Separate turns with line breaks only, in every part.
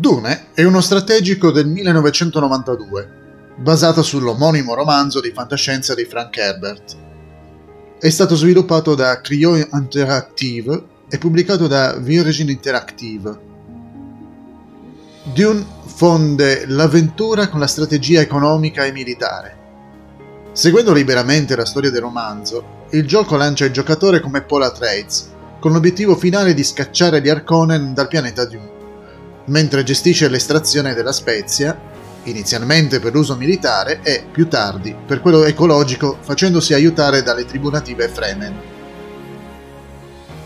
Dune è uno strategico del 1992, basato sull'omonimo romanzo di fantascienza di Frank Herbert. È stato sviluppato da Cryo Interactive e pubblicato da Virgin Interactive. Dune fonde l'avventura con la strategia economica e militare. Seguendo liberamente la storia del romanzo, il gioco lancia il giocatore come Paul Atreides, con l'obiettivo finale di scacciare gli Arconen dal pianeta Dune mentre gestisce l'estrazione della spezia, inizialmente per l'uso militare e, più tardi, per quello ecologico, facendosi aiutare dalle tribù native Fremen.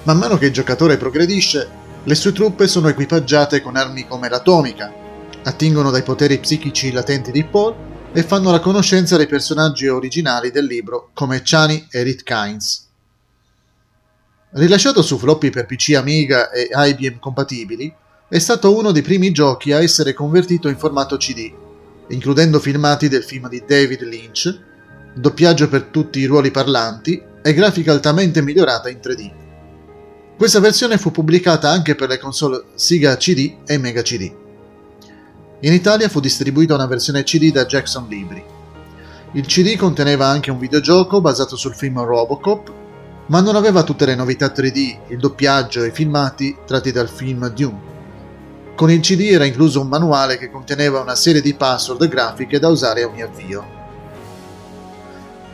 Man mano che il giocatore progredisce, le sue truppe sono equipaggiate con armi come l'atomica, attingono dai poteri psichici latenti di Paul e fanno la conoscenza dei personaggi originali del libro come Chani e Rit Kynes. Rilasciato su floppy per PC Amiga e IBM compatibili, è stato uno dei primi giochi a essere convertito in formato CD, includendo filmati del film di David Lynch, doppiaggio per tutti i ruoli parlanti e grafica altamente migliorata in 3D. Questa versione fu pubblicata anche per le console Sega CD e Mega CD. In Italia fu distribuita una versione CD da Jackson Libri. Il CD conteneva anche un videogioco basato sul film Robocop, ma non aveva tutte le novità 3D, il doppiaggio e i filmati tratti dal film Dune. Con il CD era incluso un manuale che conteneva una serie di password grafiche da usare a ogni avvio.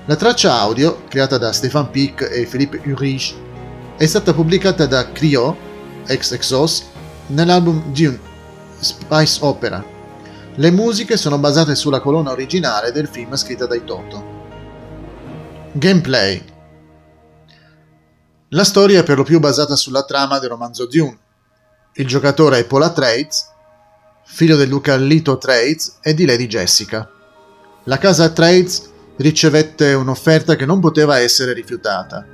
La traccia audio, creata da Stefan Pick e Philippe Ulrich, è stata pubblicata da Cryo, ex Exos, nell'album Dune Spice Opera. Le musiche sono basate sulla colonna originale del film scritta dai Toto. Gameplay La storia è per lo più basata sulla trama del romanzo Dune, il giocatore è Paul Atreides, figlio del duca Lito Atreides e di Lady Jessica. La casa Atreides ricevette un'offerta che non poteva essere rifiutata.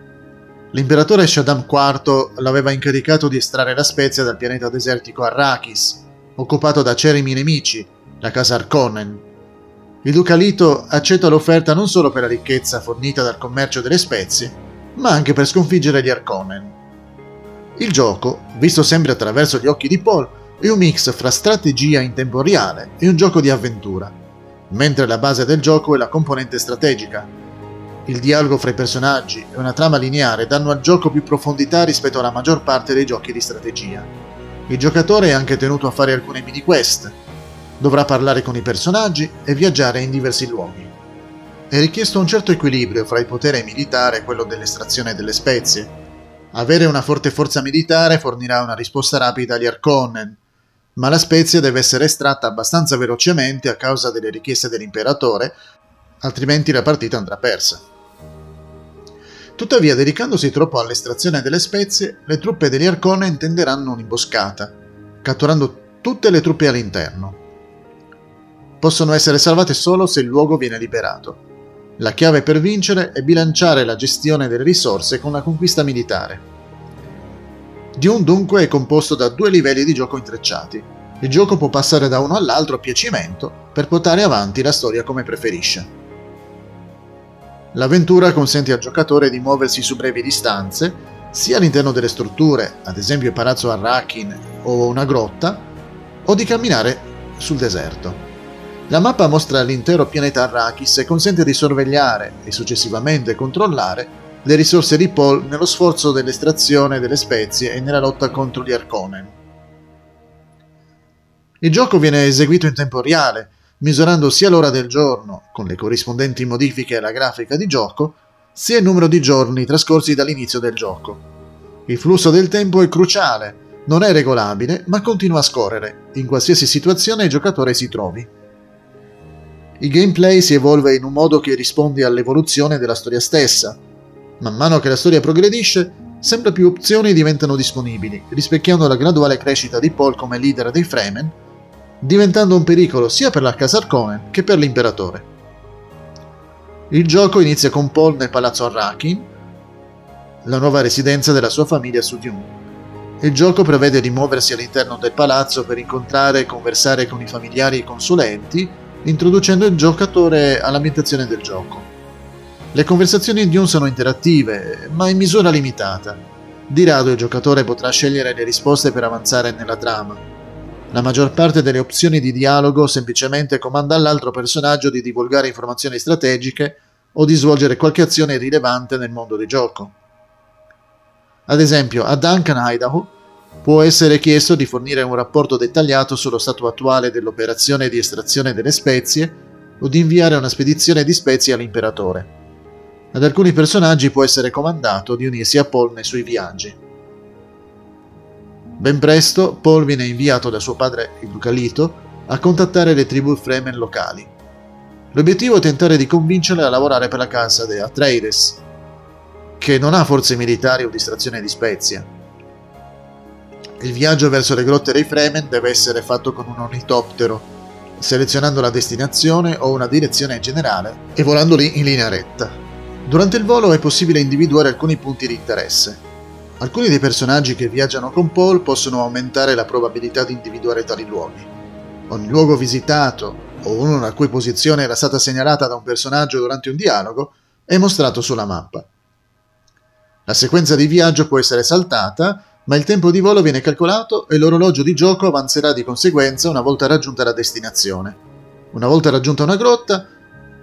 L'imperatore Shaddam IV l'aveva incaricato di estrarre la spezia dal pianeta desertico Arrakis, occupato da acerimi nemici, la casa Arkonen. Il duca Lito accetta l'offerta non solo per la ricchezza fornita dal commercio delle spezie, ma anche per sconfiggere gli Arkonen. Il gioco, visto sempre attraverso gli occhi di Paul, è un mix fra strategia in tempo reale e un gioco di avventura, mentre la base del gioco è la componente strategica. Il dialogo fra i personaggi e una trama lineare danno al gioco più profondità rispetto alla maggior parte dei giochi di strategia. Il giocatore è anche tenuto a fare alcune mini quest, dovrà parlare con i personaggi e viaggiare in diversi luoghi. È richiesto un certo equilibrio fra il potere militare e quello dell'estrazione delle spezie, avere una forte forza militare fornirà una risposta rapida agli Arkonnen, ma la spezia deve essere estratta abbastanza velocemente a causa delle richieste dell'imperatore, altrimenti la partita andrà persa. Tuttavia, dedicandosi troppo all'estrazione delle spezie, le truppe degli Arkonnen tenderanno un'imboscata, catturando tutte le truppe all'interno. Possono essere salvate solo se il luogo viene liberato. La chiave per vincere è bilanciare la gestione delle risorse con la conquista militare. Dune dunque è composto da due livelli di gioco intrecciati. Il gioco può passare da uno all'altro a piacimento per portare avanti la storia come preferisce. L'avventura consente al giocatore di muoversi su brevi distanze, sia all'interno delle strutture, ad esempio il palazzo Arrakin o una grotta, o di camminare sul deserto. La mappa mostra l'intero pianeta Arrakis e consente di sorvegliare e successivamente controllare le risorse di Paul nello sforzo dell'estrazione delle spezie e nella lotta contro gli Arconen. Il gioco viene eseguito in tempo reale, misurando sia l'ora del giorno, con le corrispondenti modifiche alla grafica di gioco, sia il numero di giorni trascorsi dall'inizio del gioco. Il flusso del tempo è cruciale, non è regolabile, ma continua a scorrere, in qualsiasi situazione il giocatore si trovi. Il gameplay si evolve in un modo che risponde all'evoluzione della storia stessa. Man mano che la storia progredisce, sempre più opzioni diventano disponibili, rispecchiando la graduale crescita di Paul come leader dei Fremen, diventando un pericolo sia per la casa Arconen che per l'imperatore. Il gioco inizia con Paul nel palazzo Arrakin, la nuova residenza della sua famiglia su Dune. Il gioco prevede di muoversi all'interno del palazzo per incontrare e conversare con i familiari e consulenti, introducendo il giocatore all'ambientazione del gioco. Le conversazioni di un sono interattive, ma in misura limitata. Di rado il giocatore potrà scegliere le risposte per avanzare nella trama. La maggior parte delle opzioni di dialogo semplicemente comanda all'altro personaggio di divulgare informazioni strategiche o di svolgere qualche azione rilevante nel mondo di gioco. Ad esempio, a Duncan Idaho può essere chiesto di fornire un rapporto dettagliato sullo stato attuale dell'operazione di estrazione delle spezie o di inviare una spedizione di spezie all'imperatore. Ad alcuni personaggi può essere comandato di unirsi a Paul nei suoi viaggi. Ben presto Paul viene inviato da suo padre il Ducalito a contattare le tribù Fremen locali. L'obiettivo è tentare di convincerle a lavorare per la casa de Atreides, che non ha forze militari o distrazione di spezia. Il viaggio verso le grotte dei Fremen deve essere fatto con un ornitottero selezionando la destinazione o una direzione generale e volando lì in linea retta. Durante il volo è possibile individuare alcuni punti di interesse. Alcuni dei personaggi che viaggiano con Paul possono aumentare la probabilità di individuare tali luoghi. Ogni luogo visitato o uno la cui posizione era stata segnalata da un personaggio durante un dialogo è mostrato sulla mappa. La sequenza di viaggio può essere saltata ma il tempo di volo viene calcolato e l'orologio di gioco avanzerà di conseguenza una volta raggiunta la destinazione. Una volta raggiunta una grotta,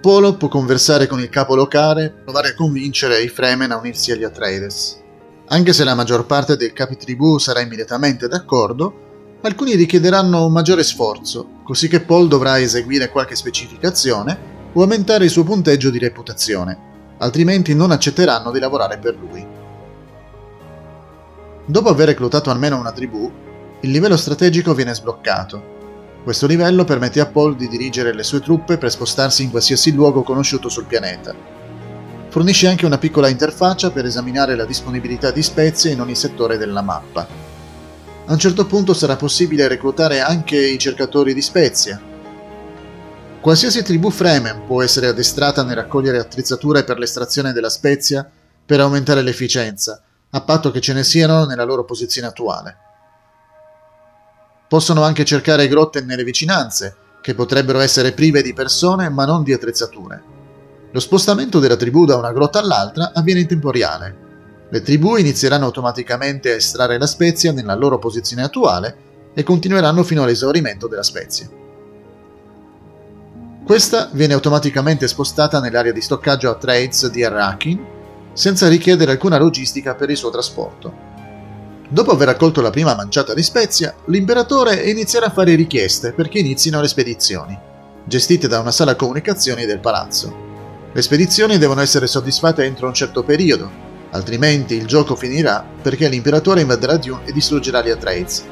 Polo può conversare con il capo locale provare a convincere i Fremen a unirsi agli Atreides. Anche se la maggior parte dei capi tribù sarà immediatamente d'accordo, alcuni richiederanno un maggiore sforzo, così che Paul dovrà eseguire qualche specificazione o aumentare il suo punteggio di reputazione, altrimenti non accetteranno di lavorare per lui. Dopo aver reclutato almeno una tribù, il livello strategico viene sbloccato. Questo livello permette a Paul di dirigere le sue truppe per spostarsi in qualsiasi luogo conosciuto sul pianeta. Fornisce anche una piccola interfaccia per esaminare la disponibilità di spezie in ogni settore della mappa. A un certo punto sarà possibile reclutare anche i cercatori di spezia. Qualsiasi tribù Fremen può essere addestrata nel raccogliere attrezzature per l'estrazione della spezia per aumentare l'efficienza, a patto che ce ne siano nella loro posizione attuale. Possono anche cercare grotte nelle vicinanze, che potrebbero essere prive di persone ma non di attrezzature. Lo spostamento della tribù da una grotta all'altra avviene in tempo reale. Le tribù inizieranno automaticamente a estrarre la spezia nella loro posizione attuale e continueranno fino all'esaurimento della spezia. Questa viene automaticamente spostata nell'area di stoccaggio a trades di Arrakin senza richiedere alcuna logistica per il suo trasporto. Dopo aver raccolto la prima manciata di spezia, l'imperatore inizierà a fare richieste perché inizino le spedizioni, gestite da una sala comunicazioni del palazzo. Le spedizioni devono essere soddisfatte entro un certo periodo, altrimenti il gioco finirà perché l'imperatore invaderà Dune e distruggerà gli Atreides.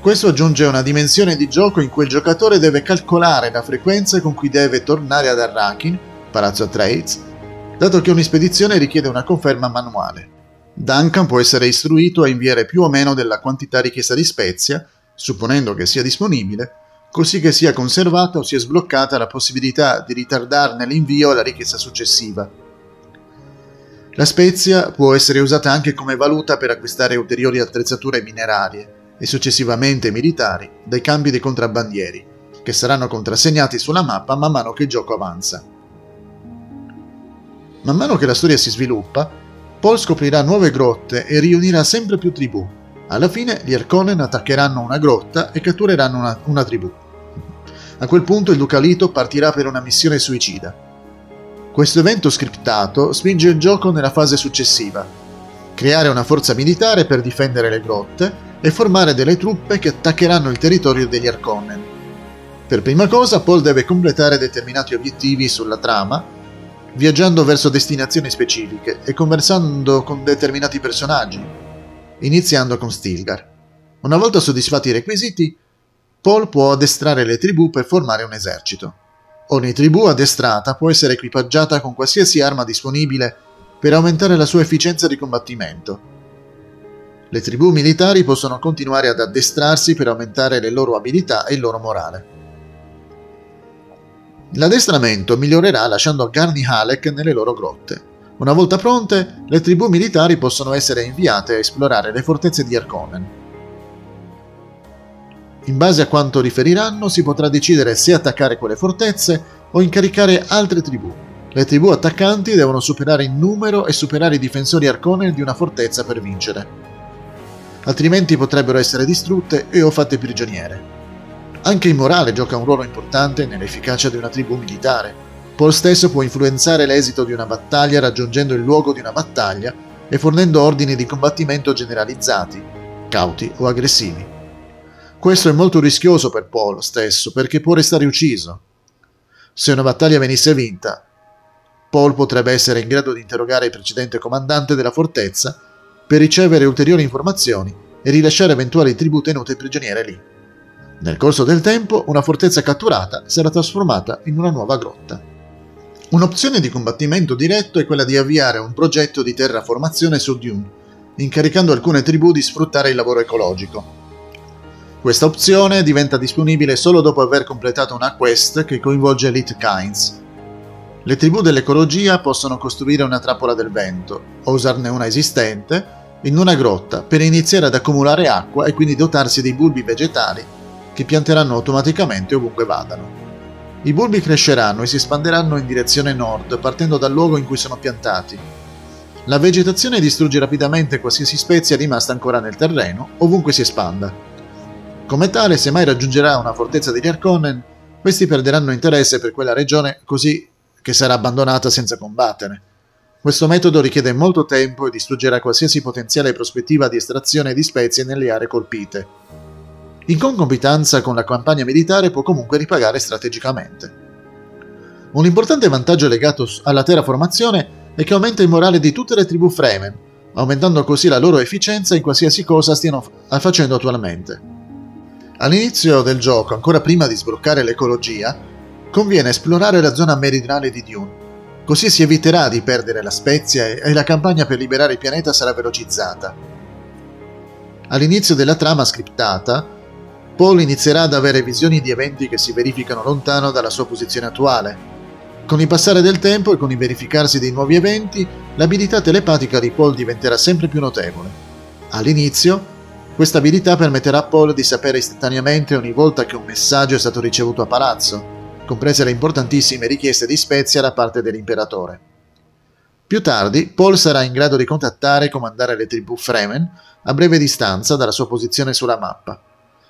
Questo aggiunge una dimensione di gioco in cui il giocatore deve calcolare la frequenza con cui deve tornare ad Arrakin, Palazzo Atreides, dato che ogni spedizione richiede una conferma manuale. Duncan può essere istruito a inviare più o meno della quantità richiesta di spezia, supponendo che sia disponibile, così che sia conservata o sia sbloccata la possibilità di ritardarne l'invio alla richiesta successiva. La spezia può essere usata anche come valuta per acquistare ulteriori attrezzature minerarie e successivamente militari dai cambi dei contrabbandieri, che saranno contrassegnati sulla mappa man mano che il gioco avanza. Man mano che la storia si sviluppa, Paul scoprirà nuove grotte e riunirà sempre più tribù. Alla fine gli Arconen attaccheranno una grotta e cattureranno una, una tribù. A quel punto il Ducalito partirà per una missione suicida. Questo evento scriptato spinge il gioco nella fase successiva, creare una forza militare per difendere le grotte e formare delle truppe che attaccheranno il territorio degli Arconen. Per prima cosa Paul deve completare determinati obiettivi sulla trama viaggiando verso destinazioni specifiche e conversando con determinati personaggi, iniziando con Stilgar. Una volta soddisfatti i requisiti, Paul può addestrare le tribù per formare un esercito. Ogni tribù addestrata può essere equipaggiata con qualsiasi arma disponibile per aumentare la sua efficienza di combattimento. Le tribù militari possono continuare ad addestrarsi per aumentare le loro abilità e il loro morale. L'addestramento migliorerà lasciando Garni Halek nelle loro grotte. Una volta pronte, le tribù militari possono essere inviate a esplorare le fortezze di Arconen. In base a quanto riferiranno si potrà decidere se attaccare quelle fortezze o incaricare altre tribù. Le tribù attaccanti devono superare in numero e superare i difensori Arconen di una fortezza per vincere. altrimenti potrebbero essere distrutte e o fatte prigioniere. Anche il morale gioca un ruolo importante nell'efficacia di una tribù militare. Paul stesso può influenzare l'esito di una battaglia raggiungendo il luogo di una battaglia e fornendo ordini di combattimento generalizzati, cauti o aggressivi. Questo è molto rischioso per Paul stesso perché può restare ucciso. Se una battaglia venisse vinta, Paul potrebbe essere in grado di interrogare il precedente comandante della fortezza per ricevere ulteriori informazioni e rilasciare eventuali tribù tenute prigioniere lì. Nel corso del tempo, una fortezza catturata sarà trasformata in una nuova grotta. Un'opzione di combattimento diretto è quella di avviare un progetto di terraformazione su Dune, incaricando alcune tribù di sfruttare il lavoro ecologico. Questa opzione diventa disponibile solo dopo aver completato una quest che coinvolge Elite Kinds, le tribù dell'ecologia possono costruire una trappola del vento, o usarne una esistente, in una grotta per iniziare ad accumulare acqua e quindi dotarsi dei bulbi vegetali che pianteranno automaticamente ovunque vadano. I bulbi cresceranno e si espanderanno in direzione nord partendo dal luogo in cui sono piantati. La vegetazione distrugge rapidamente qualsiasi spezia rimasta ancora nel terreno, ovunque si espanda. Come tale, se mai raggiungerà una fortezza degli Arconnen, questi perderanno interesse per quella regione così che sarà abbandonata senza combattere. Questo metodo richiede molto tempo e distruggerà qualsiasi potenziale prospettiva di estrazione di spezie nelle aree colpite. In concomitanza con la campagna militare può comunque ripagare strategicamente. Un importante vantaggio legato alla terraformazione è che aumenta il morale di tutte le tribù Fremen, aumentando così la loro efficienza in qualsiasi cosa stiano facendo attualmente. All'inizio del gioco, ancora prima di sbloccare l'ecologia, conviene esplorare la zona meridionale di Dune. Così si eviterà di perdere la spezia e la campagna per liberare il pianeta sarà velocizzata. All'inizio della trama scriptata, Paul inizierà ad avere visioni di eventi che si verificano lontano dalla sua posizione attuale. Con il passare del tempo e con il verificarsi dei nuovi eventi, l'abilità telepatica di Paul diventerà sempre più notevole. All'inizio, questa abilità permetterà a Paul di sapere istantaneamente ogni volta che un messaggio è stato ricevuto a palazzo, comprese le importantissime richieste di Spezia da parte dell'imperatore. Più tardi, Paul sarà in grado di contattare e comandare le tribù Fremen a breve distanza dalla sua posizione sulla mappa.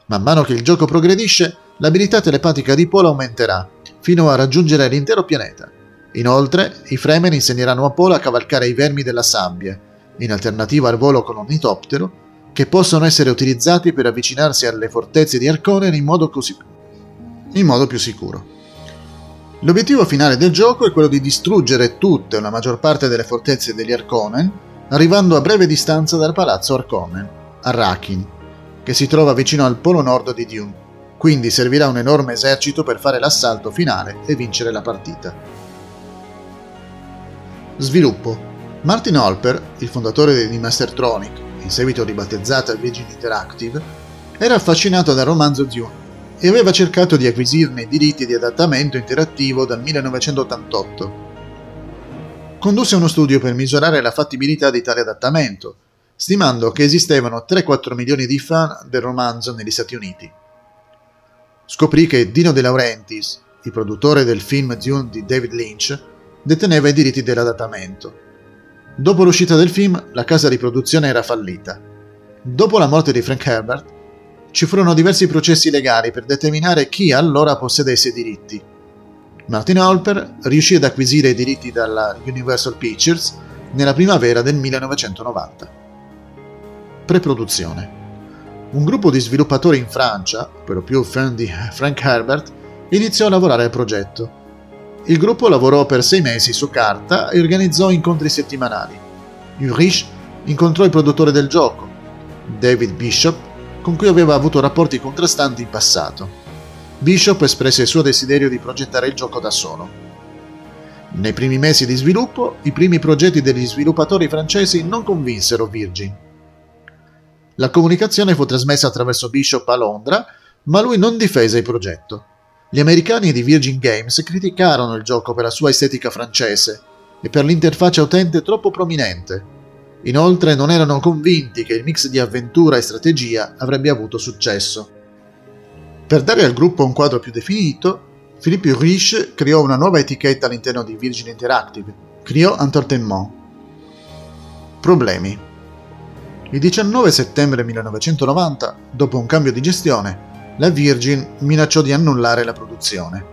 Man mano che il gioco progredisce, l'abilità telepatica di Paul aumenterà, fino a raggiungere l'intero pianeta. Inoltre, i Fremen insegneranno a Paul a cavalcare i vermi della sabbia, in alternativa al volo con un ornitottero, che possono essere utilizzati per avvicinarsi alle fortezze di Arconen in modo, così, in modo più sicuro. L'obiettivo finale del gioco è quello di distruggere tutte o la maggior parte delle fortezze degli Arconen, arrivando a breve distanza dal palazzo Arconen, Arrakin, che si trova vicino al polo nord di Dune. Quindi servirà un enorme esercito per fare l'assalto finale e vincere la partita. Sviluppo Martin Holper, il fondatore di Mastertronic, in seguito ribattezzata Virgin Interactive, era affascinato dal romanzo Dune e aveva cercato di acquisirne i diritti di adattamento interattivo dal 1988. Condusse uno studio per misurare la fattibilità di tale adattamento, stimando che esistevano 3-4 milioni di fan del romanzo negli Stati Uniti. Scoprì che Dino De Laurentiis, il produttore del film Dune di David Lynch, deteneva i diritti dell'adattamento. Dopo l'uscita del film, la casa di produzione era fallita. Dopo la morte di Frank Herbert, ci furono diversi processi legali per determinare chi allora possedesse i diritti. Martin Holper riuscì ad acquisire i diritti dalla Universal Pictures nella primavera del 1990. Preproduzione. Un gruppo di sviluppatori in Francia, per lo più fan di Frank Herbert, iniziò a lavorare al progetto. Il gruppo lavorò per sei mesi su carta e organizzò incontri settimanali. Ulrich incontrò il produttore del gioco, David Bishop, con cui aveva avuto rapporti contrastanti in passato. Bishop espresse il suo desiderio di progettare il gioco da solo. Nei primi mesi di sviluppo, i primi progetti degli sviluppatori francesi non convinsero Virgin. La comunicazione fu trasmessa attraverso Bishop a Londra, ma lui non difese il progetto. Gli americani di Virgin Games criticarono il gioco per la sua estetica francese e per l'interfaccia utente troppo prominente, Inoltre non erano convinti che il mix di avventura e strategia avrebbe avuto successo. Per dare al gruppo un quadro più definito, Philippe Rich creò una nuova etichetta all'interno di Virgin Interactive, Creò Entertainment. Problemi Il 19 settembre 1990, dopo un cambio di gestione, la Virgin minacciò di annullare la produzione.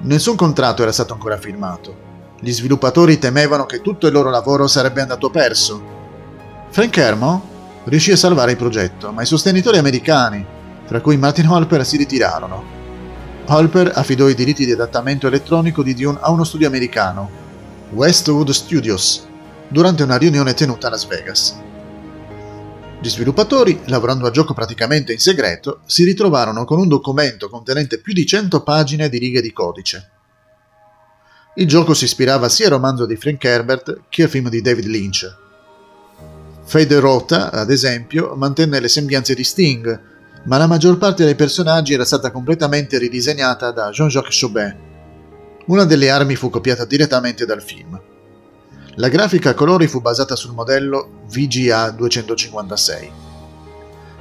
Nessun contratto era stato ancora firmato. Gli sviluppatori temevano che tutto il loro lavoro sarebbe andato perso. Frank Hermo riuscì a salvare il progetto, ma i sostenitori americani, tra cui Martin Holper, si ritirarono. Holper affidò i diritti di adattamento elettronico di Dune a uno studio americano, Westwood Studios, durante una riunione tenuta a Las Vegas. Gli sviluppatori, lavorando al gioco praticamente in segreto, si ritrovarono con un documento contenente più di 100 pagine di righe di codice. Il gioco si ispirava sia al romanzo di Frank Herbert che al film di David Lynch. Fade Rota, ad esempio, mantenne le sembianze di Sting, ma la maggior parte dei personaggi era stata completamente ridisegnata da Jean-Jacques Chaubin. Una delle armi fu copiata direttamente dal film. La grafica a colori fu basata sul modello VGA 256.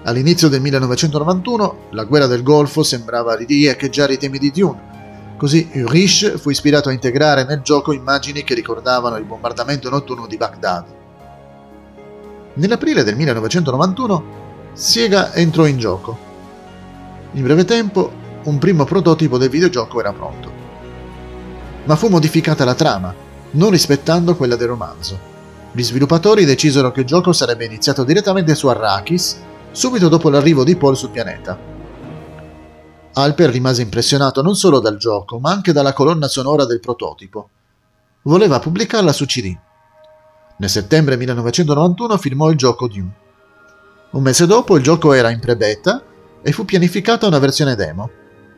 All'inizio del 1991 la guerra del Golfo sembrava riecheggiare i temi di Dune, così Ulrich fu ispirato a integrare nel gioco immagini che ricordavano il bombardamento notturno di Baghdad. Nell'aprile del 1991 Sega entrò in gioco. In breve tempo, un primo prototipo del videogioco era pronto. Ma fu modificata la trama, non rispettando quella del romanzo. Gli sviluppatori decisero che il gioco sarebbe iniziato direttamente su Arrakis, subito dopo l'arrivo di Paul sul pianeta. Alper rimase impressionato non solo dal gioco, ma anche dalla colonna sonora del prototipo. Voleva pubblicarla su CD. Nel settembre 1991 firmò il gioco Dune. Un mese dopo il gioco era in pre-beta e fu pianificata una versione demo.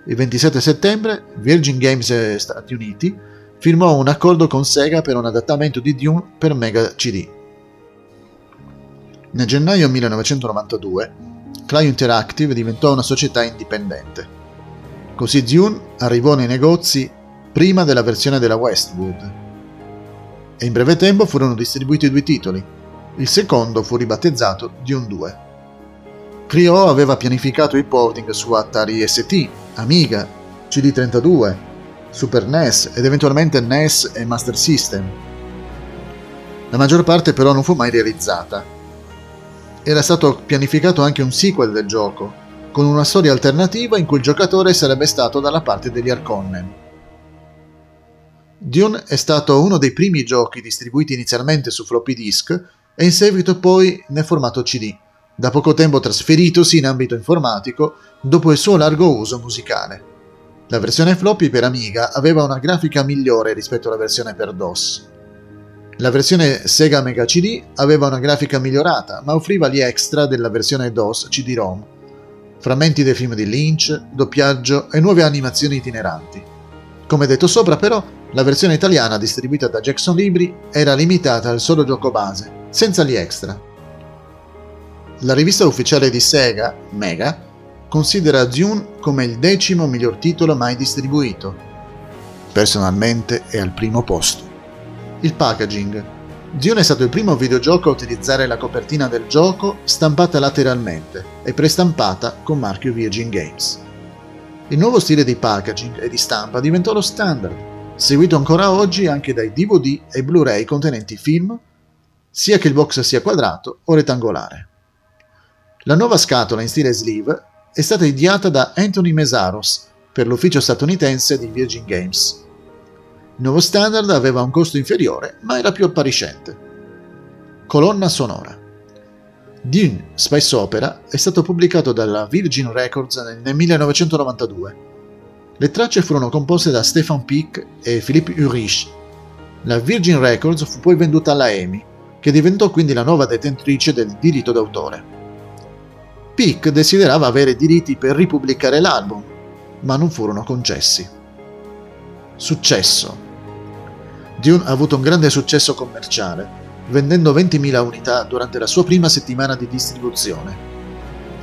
Il 27 settembre Virgin Games Stati Uniti firmò un accordo con Sega per un adattamento di Dune per Mega CD. Nel gennaio 1992 Clio Interactive diventò una società indipendente. Così Dune arrivò nei negozi prima della versione della Westwood e in breve tempo furono distribuiti due titoli, il secondo fu ribattezzato Dune 2. Cryo aveva pianificato il porting su Atari ST, Amiga, CD32, Super NES ed eventualmente NES e Master System. La maggior parte però non fu mai realizzata. Era stato pianificato anche un sequel del gioco, con una storia alternativa in cui il giocatore sarebbe stato dalla parte degli Arconnen. Dune è stato uno dei primi giochi distribuiti inizialmente su floppy disk e in seguito poi nel formato CD, da poco tempo trasferitosi in ambito informatico dopo il suo largo uso musicale. La versione floppy per Amiga aveva una grafica migliore rispetto alla versione per DOS. La versione Sega Mega CD aveva una grafica migliorata, ma offriva gli extra della versione DOS CD-ROM, frammenti dei film di Lynch, doppiaggio e nuove animazioni itineranti. Come detto sopra, però, la versione italiana distribuita da Jackson Libri era limitata al solo gioco base, senza gli extra. La rivista ufficiale di Sega, Mega, considera Dune come il decimo miglior titolo mai distribuito. Personalmente è al primo posto. Il packaging. Dune è stato il primo videogioco a utilizzare la copertina del gioco stampata lateralmente e prestampata con marchio Virgin Games. Il nuovo stile di packaging e di stampa diventò lo standard, seguito ancora oggi anche dai DVD e Blu-ray contenenti film, sia che il box sia quadrato o rettangolare. La nuova scatola in stile sleeve è stata ideata da Anthony Mesaros per l'ufficio statunitense di Virgin Games. Il nuovo standard aveva un costo inferiore, ma era più appariscente. Colonna sonora. Dune Space Opera è stato pubblicato dalla Virgin Records nel 1992. Le tracce furono composte da Stefan Pick e Philippe Ulrich. La Virgin Records fu poi venduta alla EMI, che diventò quindi la nuova detentrice del diritto d'autore. Peak desiderava avere diritti per ripubblicare l'album, ma non furono concessi. Successo. Dune ha avuto un grande successo commerciale, vendendo 20.000 unità durante la sua prima settimana di distribuzione.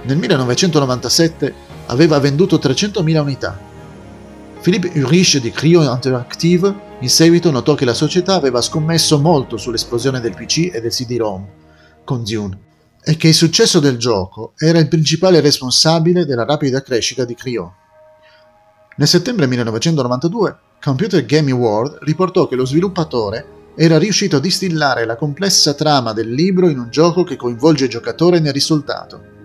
Nel 1997 aveva venduto 300.000 unità. Philippe Ulrich di Cryo Interactive in seguito notò che la società aveva scommesso molto sull'esplosione del PC e del CD-ROM con Dune e che il successo del gioco era il principale responsabile della rapida crescita di Cryo. Nel settembre 1992, Computer Gaming World riportò che lo sviluppatore era riuscito a distillare la complessa trama del libro in un gioco che coinvolge il giocatore nel risultato.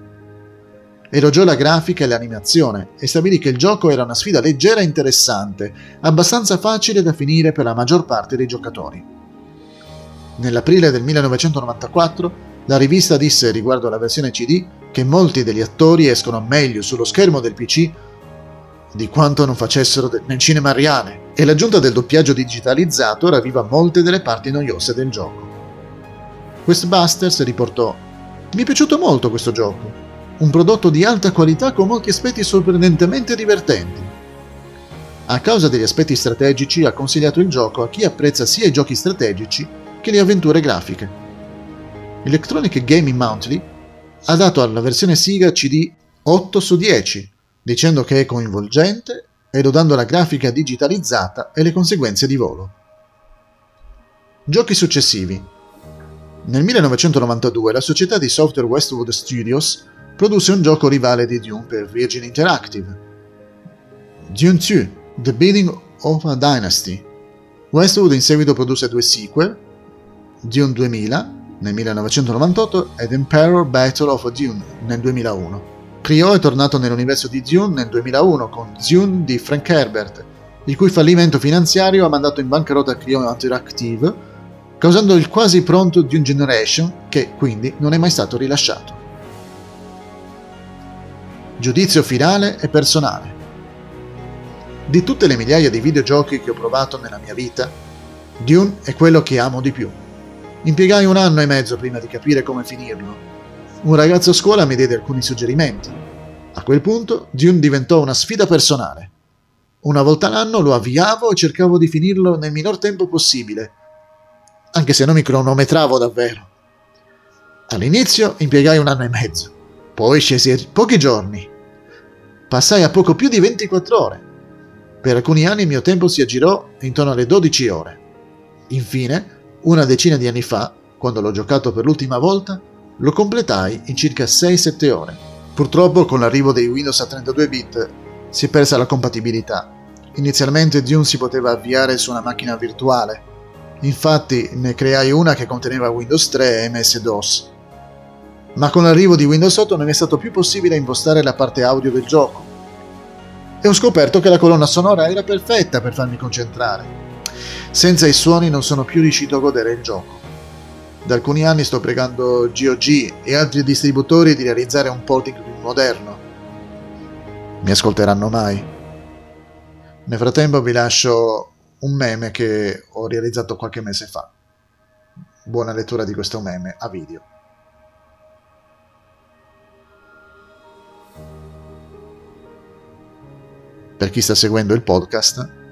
Elogiò la grafica e l'animazione e stabilì che il gioco era una sfida leggera e interessante, abbastanza facile da finire per la maggior parte dei giocatori. Nell'aprile del 1994 la rivista disse riguardo alla versione CD che molti degli attori escono meglio sullo schermo del PC di quanto non facessero nel cinema reale e l'aggiunta del doppiaggio digitalizzato ravviva molte delle parti noiose del gioco. Questbusters riportò Mi è piaciuto molto questo gioco, un prodotto di alta qualità con molti aspetti sorprendentemente divertenti. A causa degli aspetti strategici ha consigliato il gioco a chi apprezza sia i giochi strategici che le avventure grafiche. Electronic Gaming Monthly ha dato alla versione Siga CD 8 su 10, dicendo che è coinvolgente e lodando la grafica digitalizzata e le conseguenze di volo. Giochi successivi. Nel 1992 la società di software Westwood Studios produsse un gioco rivale di Dune per Virgin Interactive. Dune 2, The Beginning of a Dynasty. Westwood in seguito produsse due sequel, Dune 2000 nel 1998 ed Emperor Battle of Dune nel 2001. Clio è tornato nell'universo di Dune nel 2001 con Dune di Frank Herbert, il cui fallimento finanziario ha mandato in bancarotta Clio Interactive, causando il quasi pronto Dune Generation, che quindi non è mai stato rilasciato. Giudizio finale e personale. Di tutte le migliaia di videogiochi che ho provato nella mia vita, Dune è quello che amo di più. Impiegai un anno e mezzo prima di capire come finirlo. Un ragazzo a scuola mi diede alcuni suggerimenti. A quel punto Dune diventò una sfida personale. Una volta l'anno lo avviavo e cercavo di finirlo nel minor tempo possibile, anche se non mi cronometravo davvero. All'inizio impiegai un anno e mezzo, poi scesi a pochi giorni. Passai a poco più di 24 ore. Per alcuni anni il mio tempo si aggirò intorno alle 12 ore. Infine, una decina di anni fa, quando l'ho giocato per l'ultima volta, lo completai in circa 6-7 ore. Purtroppo con l'arrivo dei Windows a 32 bit si è persa la compatibilità. Inizialmente Dune si poteva avviare su una macchina virtuale, infatti ne creai una che conteneva Windows 3 e MS-DOS. Ma con l'arrivo di Windows 8 non è stato più possibile impostare la parte audio del gioco. E ho scoperto che la colonna sonora era perfetta per farmi concentrare. Senza i suoni non sono più riuscito a godere il gioco. Da alcuni anni sto pregando GOG e altri distributori di realizzare un porting più moderno. Mi ascolteranno mai? Nel frattempo vi lascio un meme che ho realizzato qualche mese fa. Buona lettura di questo meme a video. Per chi sta seguendo il podcast,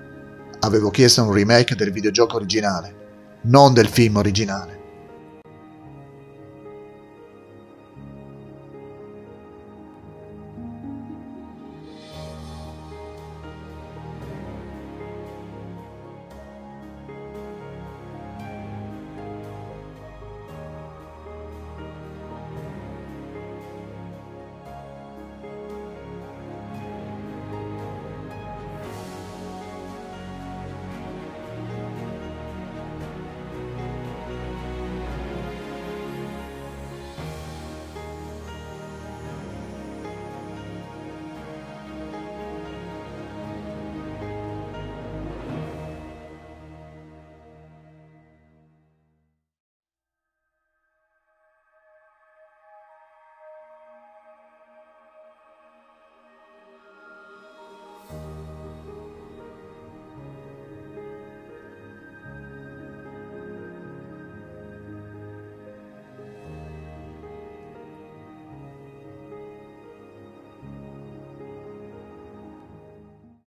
avevo chiesto un remake del videogioco originale, non del film originale.